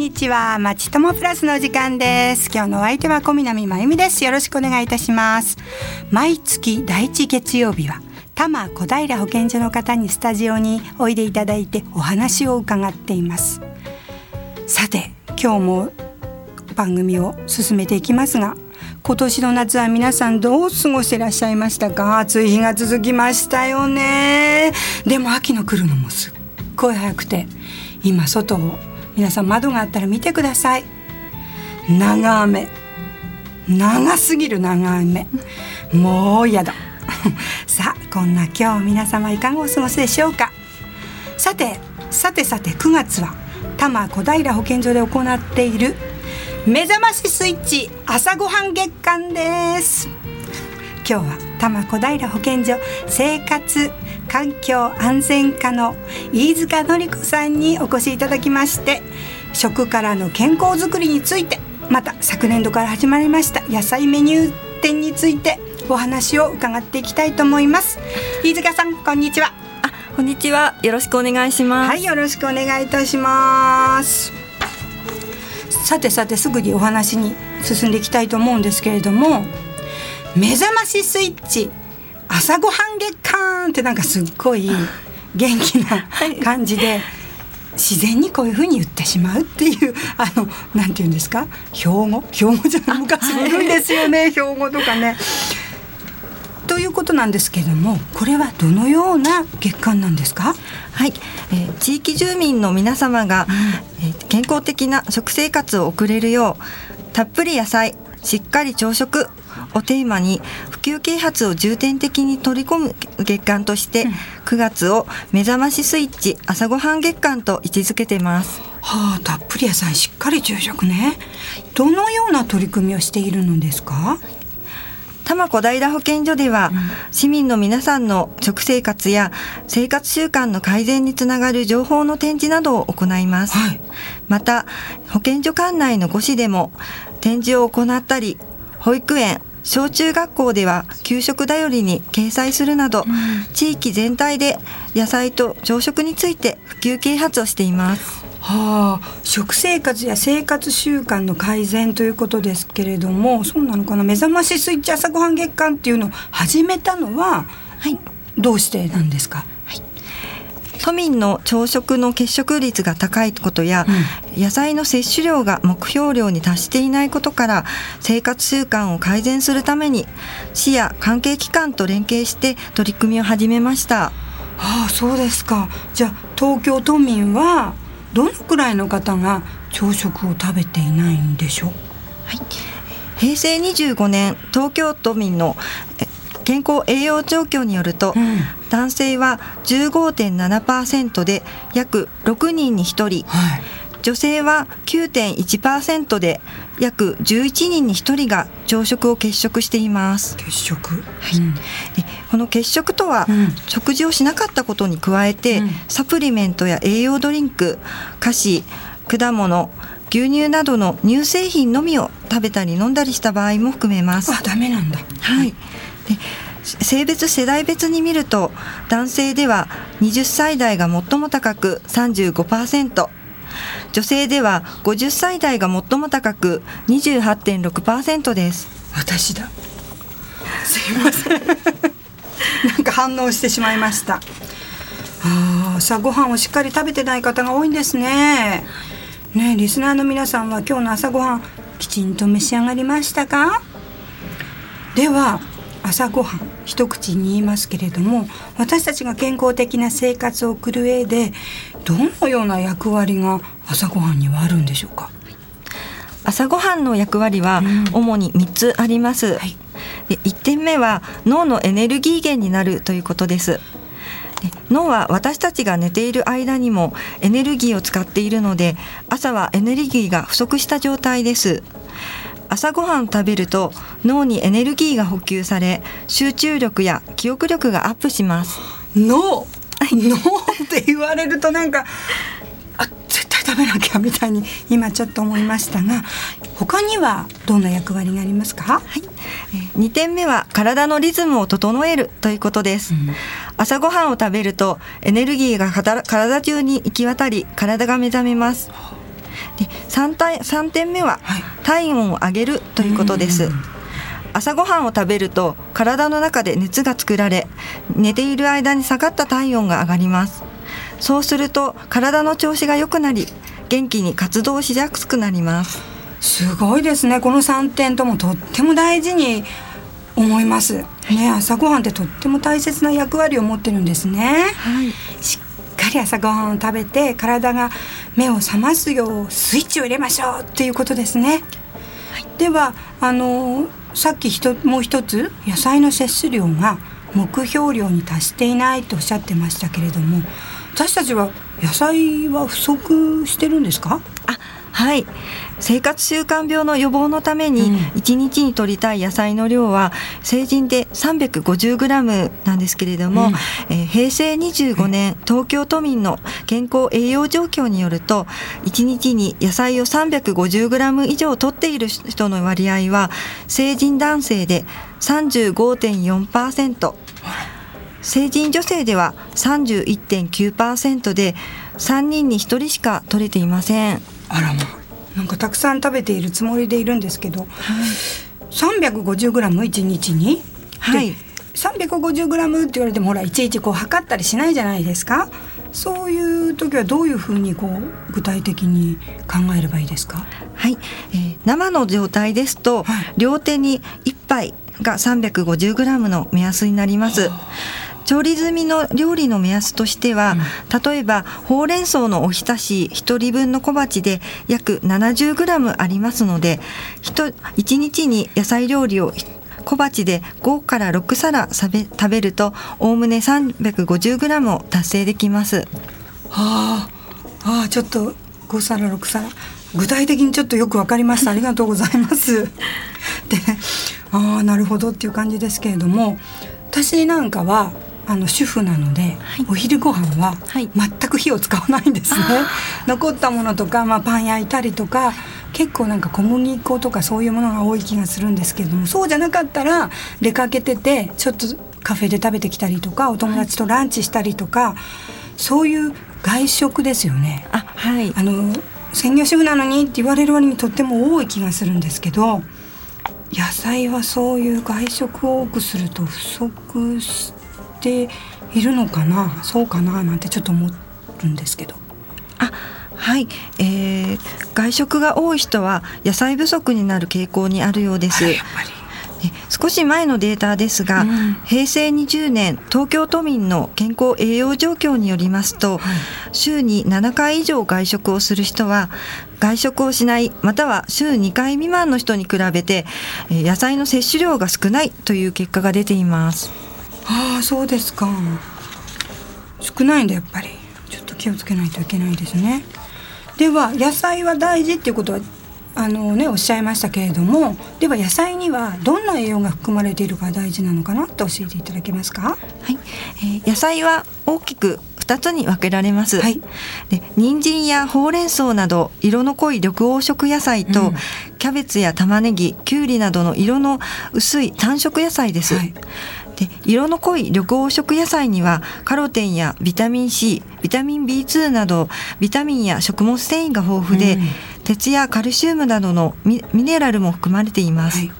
にちは。まちともプラスの時間です。今日のお相手は小南真由美です。よろしくお願いいたします。毎月第一月曜日は多摩小平保健所の方にスタジオにおいでいただいてお話を伺っています。さて今日も番組を進めていきますが今年の夏は皆さんどう過ごしていらっしゃいましたか？暑い日が続きましたよね。でも秋の来るのもすっごい早くて今外を皆さん窓があったら見てください。長雨。長すぎる長雨。もう嫌だ。さあこんな今日皆様いかがお過ごしでしょうか。さてさてさて9月は多摩小平保健所で行っている目覚ましスイッチ朝ごはん月間です。今日は多摩小平保健所生活環境安全課の飯塚典子さんにお越しいただきまして食からの健康づくりについてまた昨年度から始まりました野菜メニュー店についてお話を伺っていきたいと思います。飯塚さんこんにちは。あこんにちは。よろしくお願いします。はいよろしくお願いいたします。さてさてすぐにお話に進んでいきたいと思うんですけれども目覚ましスイッチ朝ごはん月間ってなんかすっごい元気な感じで、自然にこういうふうに言ってしまうっていうあのなんて言うんですか？標語？標語じゃない昔いるんですよね、標語とかね。ということなんですけれどもこれはどのような月間なんですか？はい、えー、地域住民の皆様が、うん、えー、健康的な食生活を送れるようたっぷり野菜しっかり朝食をテーマに普及啓発を重点的に取り込む月間として、9月を目覚ましスイッチ朝ごはん月間と位置づけてます。はあ、たっぷり野菜しっかり昼食ね。どのような取り組みをしているのですか？多摩小平保健所では、市民の皆さんの食生活や生活習慣の改善につながる情報の展示などを行います。はい、また、保健所管内の5市でも展示を行ったり、保育園、小中学校では給食だよりに掲載するなど、うん、地域全体で野菜と朝食について普及啓発をしています。はあ、食生活や生活習慣の改善ということですけれどもそうなのかな。目覚ましスイッチ朝ごはん月間っていうのを始めたのは、はい、どうしてなんですか？都民の朝食の欠食率が高いことや、うん、野菜の摂取量が目標量に達していないことから生活習慣を改善するために市や関係機関と連携して取り組みを始めました。ああそうですか。じゃあ東京都民はどのくらいの方が朝食を食べていないんでしょう、はい、平成25年東京都民の健康栄養状況によると、うん、男性は15.7%で約6人に1人、はい、女性は9.1%で約11人に1人が朝食を欠食しています。欠食、はい。うん、でこの欠食とは、うん、食事をしなかったことに加えて、うん、サプリメントや栄養ドリンク菓子果物牛乳などの乳製品のみを食べたり飲んだりした場合も含めます。あダメなんだ。はい。で性別世代別に見ると男性では20歳代が最も高く35%女性では50歳代が最も高く28.6%です。私だ。すいません。なんか反応してしまいました。あ朝ごはんをしっかり食べてない方が多いんですね。ねリスナーの皆さんは今日の朝ごはんきちんと召し上がりましたか？では朝ごはん一口に言いますけれども私たちが健康的な生活を送る上でどのような役割が朝ごはんにはあるんでしょうか？朝ごはんの役割は主に3つあります、うんはい、で1点目は脳のエネルギー源になるということです。脳は私たちが寝ている間にもエネルギーを使っているので朝はエネルギーが不足した状態です朝ごはんを食べると脳にエネルギーが補給され集中力や記憶力がアップします。脳？脳って言われるとなんかあ絶対食べなきゃみたいに今ちょっと思いましたが他にはどんな役割がありますか、はい、2点目は体のリズムを整えるということです、うん、朝ごはんを食べるとエネルギーが体中に行き渡り体が目覚めますで 3, 3点目は、体温を上げるということです。朝ごはんを食べると体の中で熱が作られ寝ている間に下がった体温が上がります。そうすると体の調子が良くなり元気に活動しやすくなります。すごいですね。この3点ともとっても大事に思います、ね、朝ごはんってとっても大切な役割を持ってるんですね、はい、り朝ごはんを食べて体が目を覚ますようスイッチを入れましょうっていうことですね、はい、ではあのさっきひともう一つ野菜の摂取量が目標量に達していないとおっしゃってましたけれども私たちは野菜は不足してるんですか？あはい。生活習慣病の予防のために1日に摂りたい野菜の量は成人で 350g なんですけれども、うん、えー、平成25年東京都民の健康栄養状況によると1日に野菜を 350g 以上摂っている人の割合は成人男性で35.4%成人女性では31.9%で3人に1人しか取れていません。あらまなんかたくさん食べているつもりでいるんですけど、はい、350g1 日に、はい、350g って言われてもほらいちいちこう測ったりしないじゃないですか。そういう時はどういうふうにこう具体的に考えればいいですか？はい、えー、生の状態ですと、はい、両手に1杯が 350g の目安になります。調理済みの料理の目安としては、うん、例えばほうれん草のおひたし1人分の小鉢で約 70g ありますので 1, 1日に野菜料理を小鉢で5から6皿食べるとおおむね 350g を達成できます。はあ、はあ、ちょっと5皿6皿具体的にちょっとよく分かりました ありがとうございます。でああなるほどっていう感じですけれども私なんかはあの主婦なので、はい、お昼ご飯は全く火を使わないんですね、はい、残ったものとか、まあ、パン焼いたりとか結構なんか小麦粉とかそういうものが多い気がするんですけれどもそうじゃなかったら出かけててちょっとカフェで食べてきたりとかお友達とランチしたりとか、はい、そういう外食ですよね。あはい。あの専業主婦なのにって言われる割にとっても多い気がするんですけど野菜はそういう外食を多くすると不足しているのかな？そうかな？なんてちょっと思るんですけど。あはい、えー、外食が多い人は野菜不足になる傾向にあるようです。少し前のデータですが、うん、平成20年東京都民の健康栄養状況によりますと、はい、週に7回以上外食をする人は外食をしないまたは週2回未満の人に比べて野菜の摂取量が少ないという結果が出ています。ああそうですか。少ないんだやっぱり。ちょっと気をつけないといけないですね。では野菜は大事っていうことはあのねおっしゃいましたけれどもでは野菜にはどんな栄養が含まれているか大事なのかなと教えていただけますか？はい、えー、野菜は大きく2つに分けられます、はい、で人参やほうれん草など色の濃い緑黄色野菜と、うん、キャベツや玉ねぎきゅうりなどの色の薄い単色野菜です、はいで色の濃い緑黄色野菜にはカロテンやビタミン C ビタミン B2 などビタミンや食物繊維が豊富で、うん、鉄やカルシウムなどのミネラルも含まれています、はい、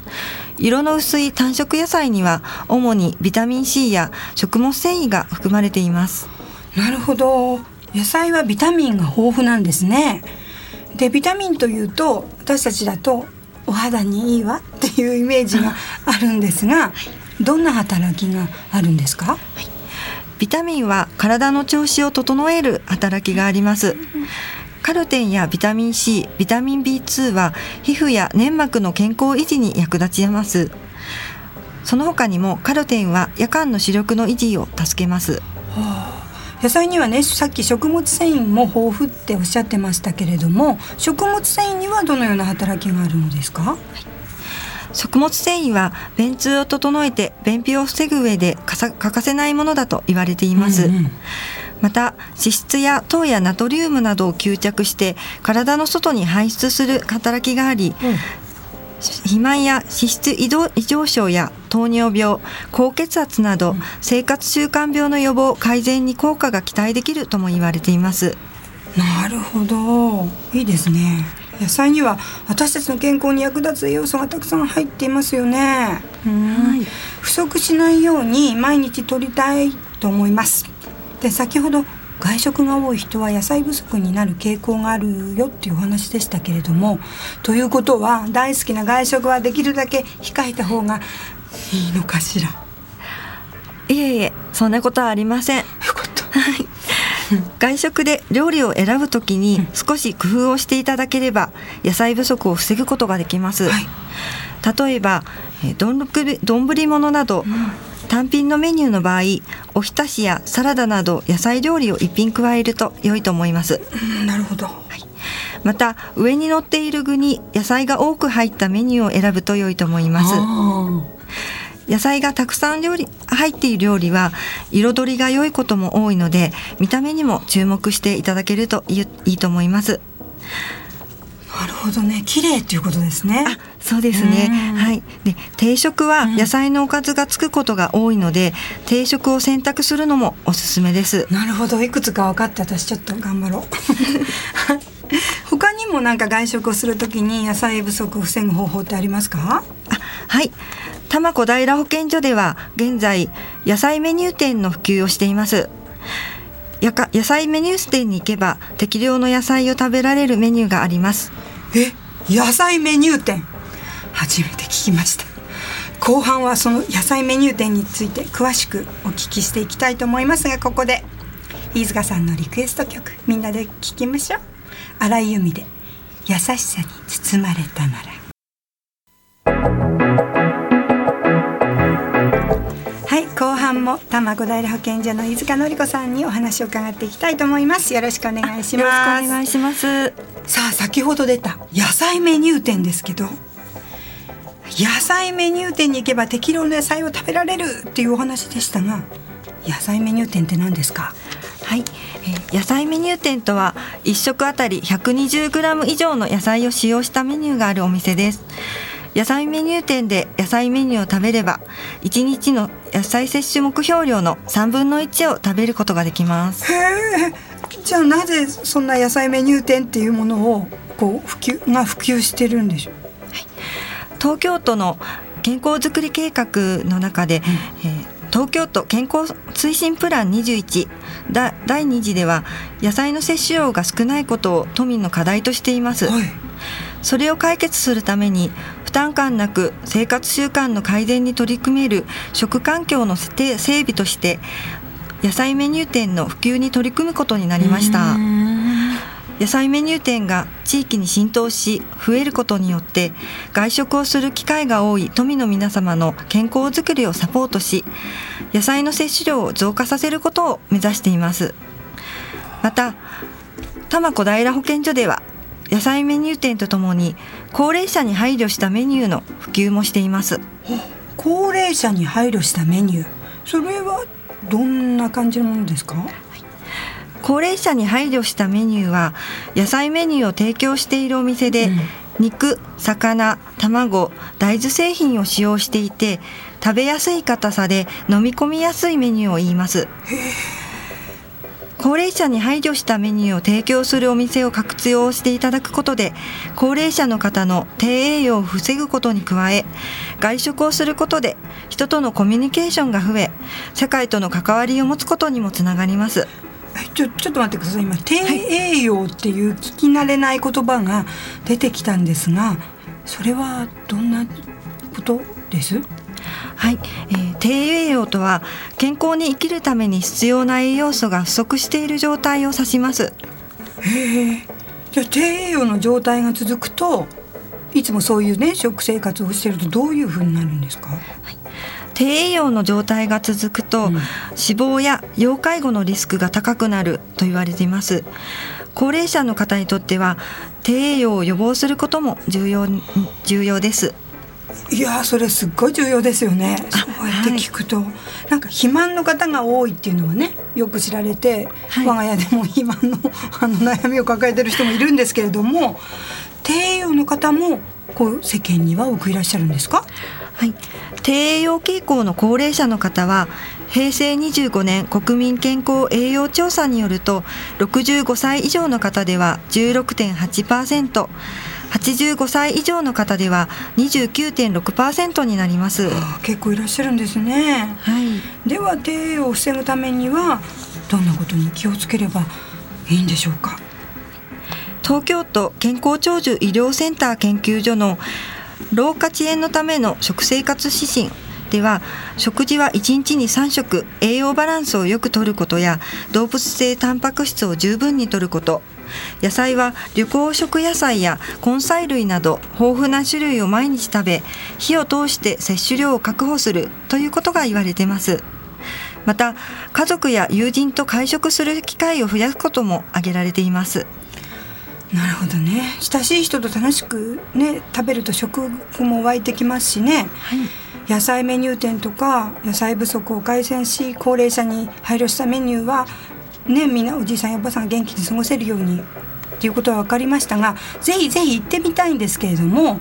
色の薄い単色野菜には主にビタミン C や食物繊維が含まれています。なるほど。野菜はビタミンが豊富なんですね。でビタミンというと私たちだとお肌にいいわっていうイメージがあるんですが、どんな働きがあるんですか、はい、ビタミンは体の調子を整える働きがあります。カルテンやビタミン C、ビタミン B2 は皮膚や粘膜の健康維持に役立ちます。その他にもカルテンは夜間の視力の維持を助けます。はあ野菜にはねさっき食物繊維も豊富っておっしゃってましたけれども食物繊維にはどのような働きがあるのですか、はい食物繊維は便通を整えて便秘を防ぐ上で欠かせないものだと言われています、うんうん、また脂質や糖やナトリウムなどを吸着して体の外に排出する働きがあり、うん。肥満や脂質異常症や糖尿病高血圧など生活習慣病の予防改善に効果が期待できるとも言われています。なるほど。いいですね野菜には私たちの健康に役立つ栄養素がたくさん入っていますよね、はい、不足しないように毎日摂りたいと思います。で先ほど外食が多い人は野菜不足になる傾向があるよっていうお話でしたけれどもということは大好きな外食はできるだけ控えた方がいいのかしら？いえいえそんなことはありません外食で料理を選ぶときに少し工夫をしていただければ野菜不足を防ぐことができます、はい、例えば丼物など、単品のメニューの場合おひたしやサラダなど野菜料理を一品加えると良いと思います、うん、なるほど、はい、また上に乗っている具に野菜が多く入ったメニューを選ぶと良いと思います野菜がたくさん料理入っている料理は彩りが良いことも多いので見た目にも注目していただけるといいと思います。なるほどね。綺麗っていうことですね。あそうですね。はい。で定食は野菜のおかずがつくことが多いので、うん、定食を選択するのもおすすめです。なるほど。いくつか分かって私ちょっと頑張ろう。他にもなんか外食をするときに野菜不足を防ぐ方法ってありますか？あはい。多摩小平保健所では現在野菜メニュー店の普及をしていますやか野菜メニュース店に行けば適量の野菜を食べられるメニューがあります。え野菜メニュー店？初めて聞きました。後半はその野菜メニュー店について詳しくお聞きしていきたいと思いますがここで飯塚さんのリクエスト曲みんなで聴きましょう。荒井由実で優しさに包まれたなら。後半も多摩小平保健所の飯塚典子さんにお話を伺っていきたいと思います。よろしくお願いします。お願いします。さあ先ほど出た野菜メニュー店ですけど野菜メニュー店に行けば適量の野菜を食べられるっていうお話でしたが野菜メニュー店って何ですか？はい、えー、野菜メニュー店とは1食あたり 120g 以上の野菜を使用したメニューがあるお店です。野菜メニュー店で野菜メニューを食べれば1日の野菜摂取目標量の3分の1を食べることができます。へえ。じゃあなぜそんな野菜メニュー店っていうものをこう普及が普及してるんでしょう、はい、東京都の健康づくり計画の中で、うん、えー東京都健康推進プラン21第2次では野菜の摂取量が少ないことを都民の課題としています、はい、それを解決するために負担感なく生活習慣の改善に取り組める食環境の整備として野菜メニュー店の普及に取り組むことになりました。野菜メニュー店が地域に浸透し増えることによって外食をする機会が多い富の皆様の健康づくりをサポートし野菜の摂取量を増加させることを目指しています。また多摩小平保健所では野菜メニュー店とともに高齢者に配慮したメニューの普及もしています。高齢者に配慮したメニュー。それはどんな感じのものですか、はい、高齢者に配慮したメニューは野菜メニューを提供しているお店で、うん、肉魚卵大豆製品を使用していて食べやすい硬さで飲み込みやすいメニューを言います高齢者に配慮したメニューを提供するお店を活用していただくことで高齢者の方の低栄養を防ぐことに加え外食をすることで人とのコミュニケーションが増え社会との関わりを持つことにもつながります。ちょちょっと待ってください。今低栄養っていう聞き慣れない言葉が出てきたんですがそれはどんなことです？はい、えー、低栄養とは健康に生きるために必要な栄養素が不足している状態を指します。へえ。じゃあ低栄養の状態が続くといつもそういうね食生活をしているとどういうふうになるんですか、はい、低栄養の状態が続くと、うん、脂肪や要介護のリスクが高くなると言われています。高齢者の方にとっては低栄養を予防することも重要重要ですいやそれすっごい重要ですよね。そうやって聞くと、はい、なんか肥満の方が多いっていうのはねよく知られて、はい、我が家でも肥満の あの悩みを抱えてる人もいるんですけれども低栄養の方もこう世間には多くいらっしゃるんですか？はい、低栄養傾向の高齢者の方は平成25年国民健康栄養調査によると65歳以上の方では16.8%、85歳以上の方では29.6%になります。結構いらっしゃるんですね、はい、では低栄養を防ぐためにはどんなことに気をつければいいんでしょうか？東京都健康長寿医療センター研究所の老化遅延のための食生活指針では食事は1日に3食栄養バランスをよくとることや動物性タンパク質を十分にとること。野菜は緑黄色野菜や根菜類など豊富な種類を毎日食べ火を通して摂取量を確保するということが言われています。また家族や友人と会食する機会を増やすことも挙げられています。なるほどね。親しい人と楽しくね食べると食欲も湧いてきますしね、はい、野菜メニュー店とか野菜不足を改善し高齢者に配慮したメニューはねみんなおじいさんやおばさんが元気に過ごせるようにっていうことは分かりましたがぜひぜひ行ってみたいんですけれども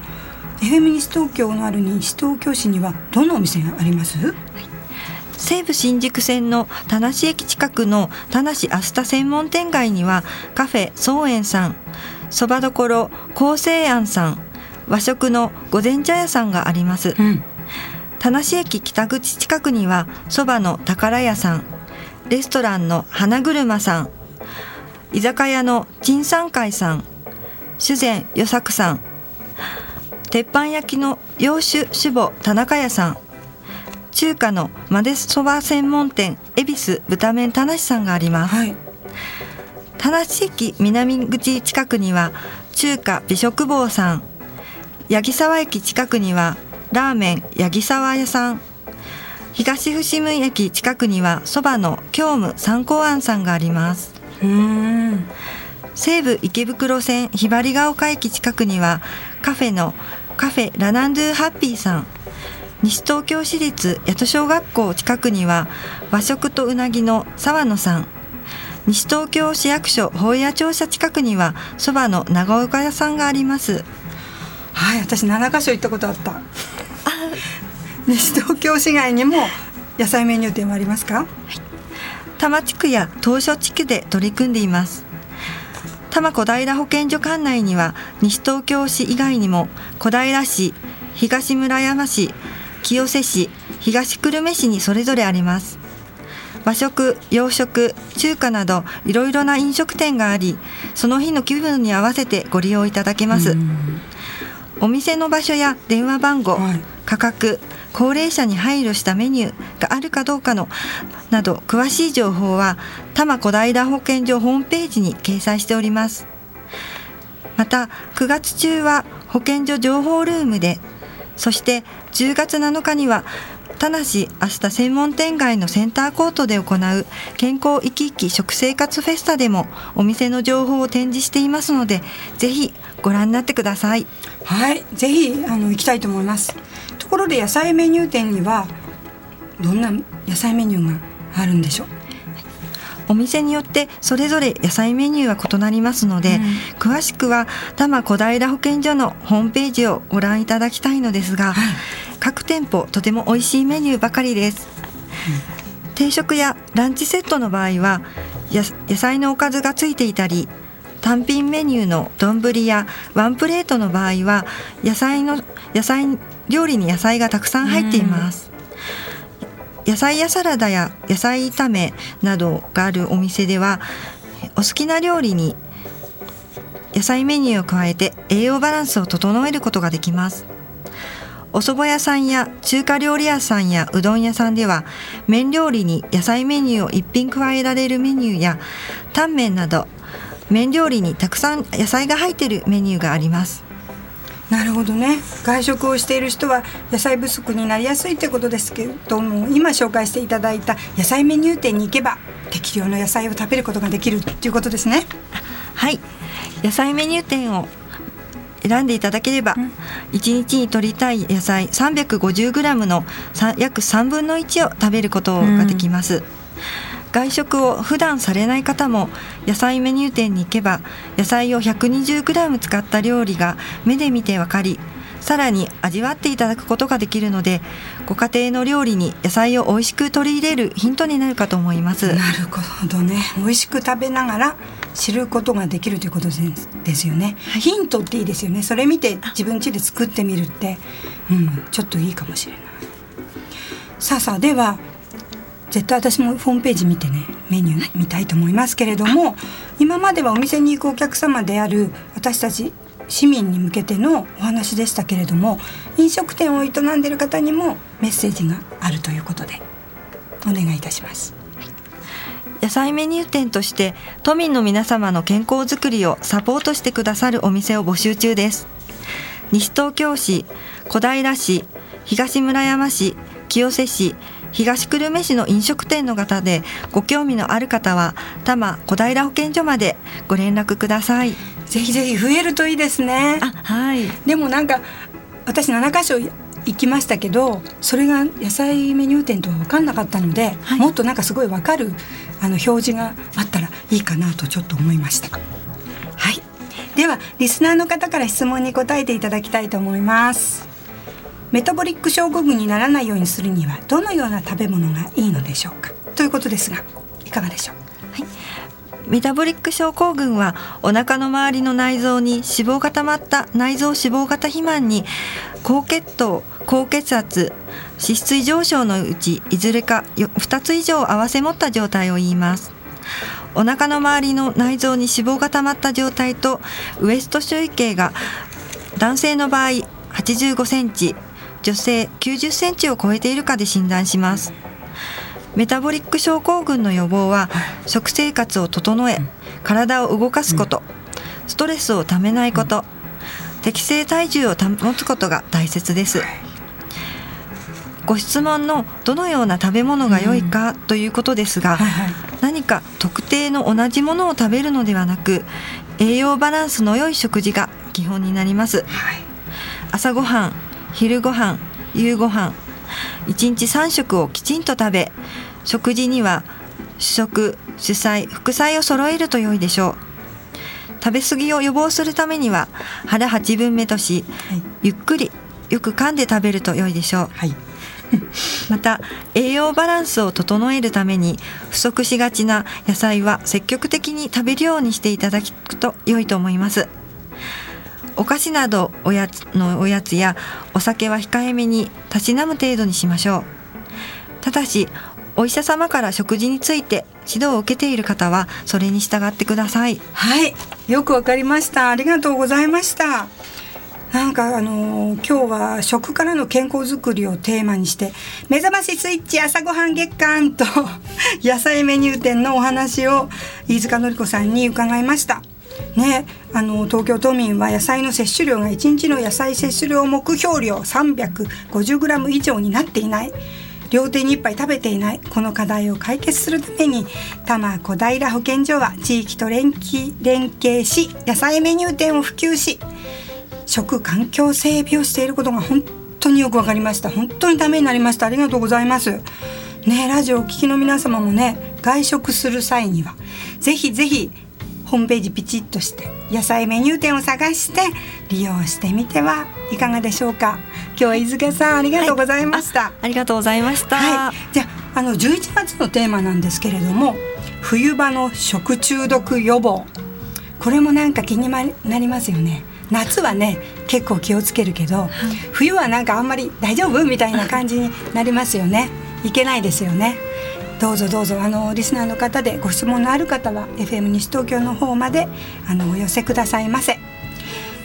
FM 西東京のある西東京市にはどんなお店があります、はい西武新宿線の田無駅近くの田無アスタ専門店街にはカフェ草園さんそばどころ厚生庵さん和食の御前茶屋さんがあります、うん、田無駅北口近くにはそばの宝屋さんレストランの花車さん居酒屋の陳三会さん酒前与作さん鉄板焼きの洋酒酒母田中屋さん中華のマデそば専門店恵比寿豚麺田無さんがあります、はい、田無駅南口近くには中華美食坊さん八木沢駅近くにはラーメン八木沢屋さん。東伏見駅近くにはそばの京務三光庵さんがあります。西武池袋線ひばりが丘駅近くにはカフェのカフェラナンドゥハッピーさん。西東京市立八戸小学校近くには和食とうなぎの沢野さん。西東京市役所法屋庁舎近くにはそばの長岡屋さんがあります。はい私7カ所行ったことあった西東京市街にも野菜メニュー店はありますか、はい、多摩地区や東所地区で取り組んでいます。多摩小平保健所管内には西東京市以外にも小平市東村山市清瀬市東久留米市にそれぞれあります。和食洋食中華などいろいろな飲食店がありその日の気分に合わせてご利用いただけます。お店の場所や電話番号、はい、価格高齢者に配慮したメニューがあるかどうかのなど詳しい情報は多摩小平保健所ホームページに掲載しております。また9月中は保健所情報ルームでそして10月7日には田無明日専門店街のセンターコートで行う健康生き生き食生活フェスタでもお店の情報を展示していますのでぜひご覧になってください。はいぜひあの行きたいと思います。ところで野菜メニュー店にはどんな野菜メニューがあるんでしょう？お店によってそれぞれ野菜メニューは異なりますので、うん、詳しくは多摩小平保健所のホームページをご覧いただきたいのですが、はい、各店舗とても美味しいメニューばかりです、うん、定食やランチセットの場合は野菜のおかずがついていたり単品メニューの丼やワンプレートの場合は野菜の野菜料理に野菜がたくさん入っています、野菜やサラダや野菜炒めなどがあるお店ではお好きな料理に野菜メニューを加えて栄養バランスを整えることができますお蕎麦屋さんや中華料理屋さんやうどん屋さんでは麺料理に野菜メニューを一品加えられるメニューやタンメンなど麺料理にたくさん野菜が入っているメニューがあります。なるほどね。外食をしている人は野菜不足になりやすいということですけども今紹介していただいた野菜メニュー店に行けば適量の野菜を食べることができるということですね。はい。野菜メニュー店を選んでいただければ、うん、1日に摂りたい野菜 350g の約3分の1を食べることができます、うん。外食を普段されない方も野菜メニュー店に行けば野菜を 120g 使った料理が目で見てわかりさらに味わっていただくことができるのでご家庭の料理に野菜を美味しく取り入れるヒントになるかと思います。なるほどね。美味しく食べながら知ることができるということですよね、はい、ヒントっていいですよね。それ見て自分家で作ってみるって。うん。ちょっといいかもしれない。さあさあでは絶対私もホームページ見てねメニュー見たいと思いますけれども今まではお店に行くお客様である私たち市民に向けてのお話でしたけれども飲食店を営んでいる方にもメッセージがあるということでお願いいたします。野菜メニュー店として都民の皆様の健康づくりをサポートしてくださるお店を募集中です。西東京市小平市東村山市清瀬市東久留米市の飲食店の方でご興味のある方は多摩小平保健所までご連絡ください。ぜひぜひ増えるといいですね。はい。でもなんか私7箇所行きましたけどそれが野菜メニュー店とは分かんなかったので、はい、もっとなんかすごい分かるあの表示があったらいいかなとちょっと思いました。はい。ではリスナーの方から質問に答えていただきたいと思います。メタボリック症候群にならないようにするにはどのような食べ物がいいのでしょうか？ということですがいかがでしょう？はいメタボリック症候群はお腹の周りの内臓に脂肪が溜まった内臓脂肪型肥満に高血糖高血圧脂質異常症のうちいずれか2つ以上合わせ持った状態を言います。お腹の周りの内臓に脂肪が溜まった状態とウエスト周囲径が男性の場合85センチ女性90センチを超えているかで診断します。メタボリック症候群の予防は食生活を整え体を動かすことストレスをためないこと適正体重を保つことが大切です。ご質問のどのような食べ物が良いかということですが、何か特定の同じものを食べるのではなく栄養バランスの良い食事が基本になります、朝ごはん昼ごはん夕ごはん1日3食をきちんと食べ食事には主食主菜副菜を揃えると良いでしょう。食べ過ぎを予防するためには腹8分目とし、はい、ゆっくりよく噛んで食べると良いでしょう、はい、また栄養バランスを整えるために不足しがちな野菜は積極的に食べるようにしていただくと良いと思いますお菓子などおやつのおやつやお酒は控えめにたしなむ程度にしましょう。ただしお医者様から食事について指導を受けている方はそれに従ってください。はいよくわかりました。ありがとうございました。なんかあのー、今日は食からの健康づくりをテーマにして目覚ましスイッチ朝ごはん月間と野菜メニュー店のお話を飯塚のり子さんに伺いました。ね、あの東京都民は野菜の摂取量が1日の野菜摂取量目標量 350g 以上になっていない。両手に1杯食べていない。この課題を解決するために多摩小平保健所は地域と連連携し野菜メニュー店を普及し食環境整備をしていることが本当によくわかりました。本当にためになりました。ありがとうございます。ねラジオを聴きの皆様もね外食する際にはぜひぜひホームページピチッとして野菜メニュー店を探して利用してみてはいかがでしょうか今日は飯塚さんありがとうございました、はい、ありがとうございました、はい、じゃあの11月のテーマなんですけれども冬場の食中毒予防。これもなんか気になりますよね。夏はね結構気をつけるけど、はい、冬はなんかあんまり大丈夫？みたいな感じになりますよね。いけないですよねどうぞどうぞあのリスナーの方でご質問のある方は FM 西東京の方まであのお寄せくださいませ。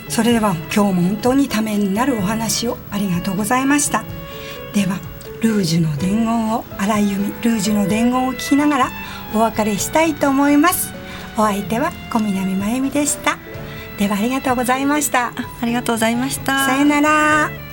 それでは今日も本当にためになるお話をありがとうございました。ではルージュの伝言を荒井由実ルージュの伝言を聞きながらお別れしたいと思います。お相手は小南真由美でした。ではありがとうございました。ありがとうございました。さよなら